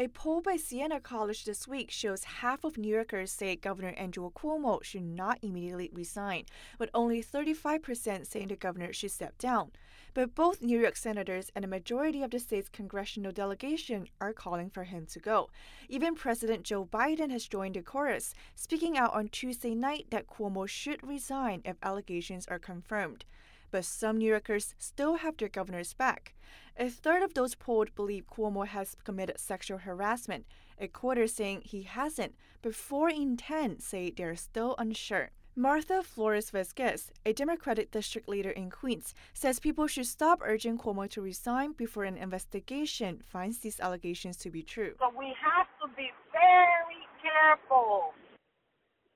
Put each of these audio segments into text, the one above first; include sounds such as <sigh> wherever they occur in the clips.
A poll by Siena College this week shows half of New Yorkers say Governor Andrew Cuomo should not immediately resign, but only 35% saying the governor should step down. But both New York senators and a majority of the state's congressional delegation are calling for him to go. Even President Joe Biden has joined the chorus, speaking out on Tuesday night that Cuomo should resign if allegations are confirmed but some New Yorkers still have their governor's back. A third of those polled believe Cuomo has committed sexual harassment, a quarter saying he hasn't, but four in ten say they're still unsure. Martha Flores Vasquez, a Democratic district leader in Queens, says people should stop urging Cuomo to resign before an investigation finds these allegations to be true. So we have to be very careful,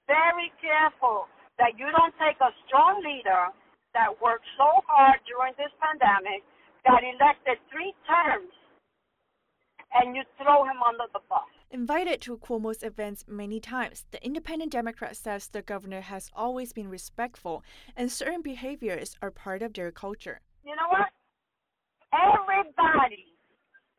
very careful that you don't take a strong leader that worked so hard during this pandemic, got elected three terms, and you throw him under the bus. Invited to Cuomo's events many times, the independent Democrat says the governor has always been respectful and certain behaviors are part of their culture. You know what? Everybody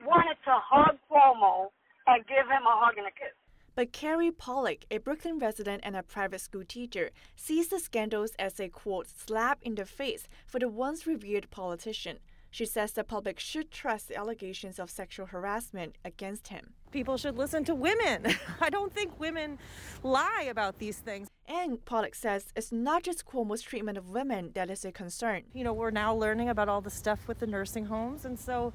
wanted to hug Cuomo and give him a hug and a kiss. But Carrie Pollock, a Brooklyn resident and a private school teacher, sees the scandals as a quote slap in the face for the once revered politician. She says the public should trust the allegations of sexual harassment against him. People should listen to women. <laughs> I don't think women lie about these things. And Pollock says it's not just Cuomo's treatment of women that is a concern. You know, we're now learning about all the stuff with the nursing homes, and so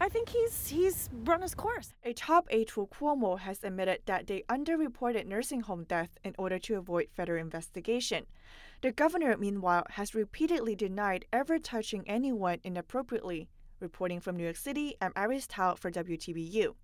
I think he's he's run his course. A top aide for Cuomo has admitted that they underreported nursing home death in order to avoid federal investigation. The governor, meanwhile, has repeatedly denied ever touching anyone inappropriately. Reporting from New York City, I'm Iris Tao for WTBU.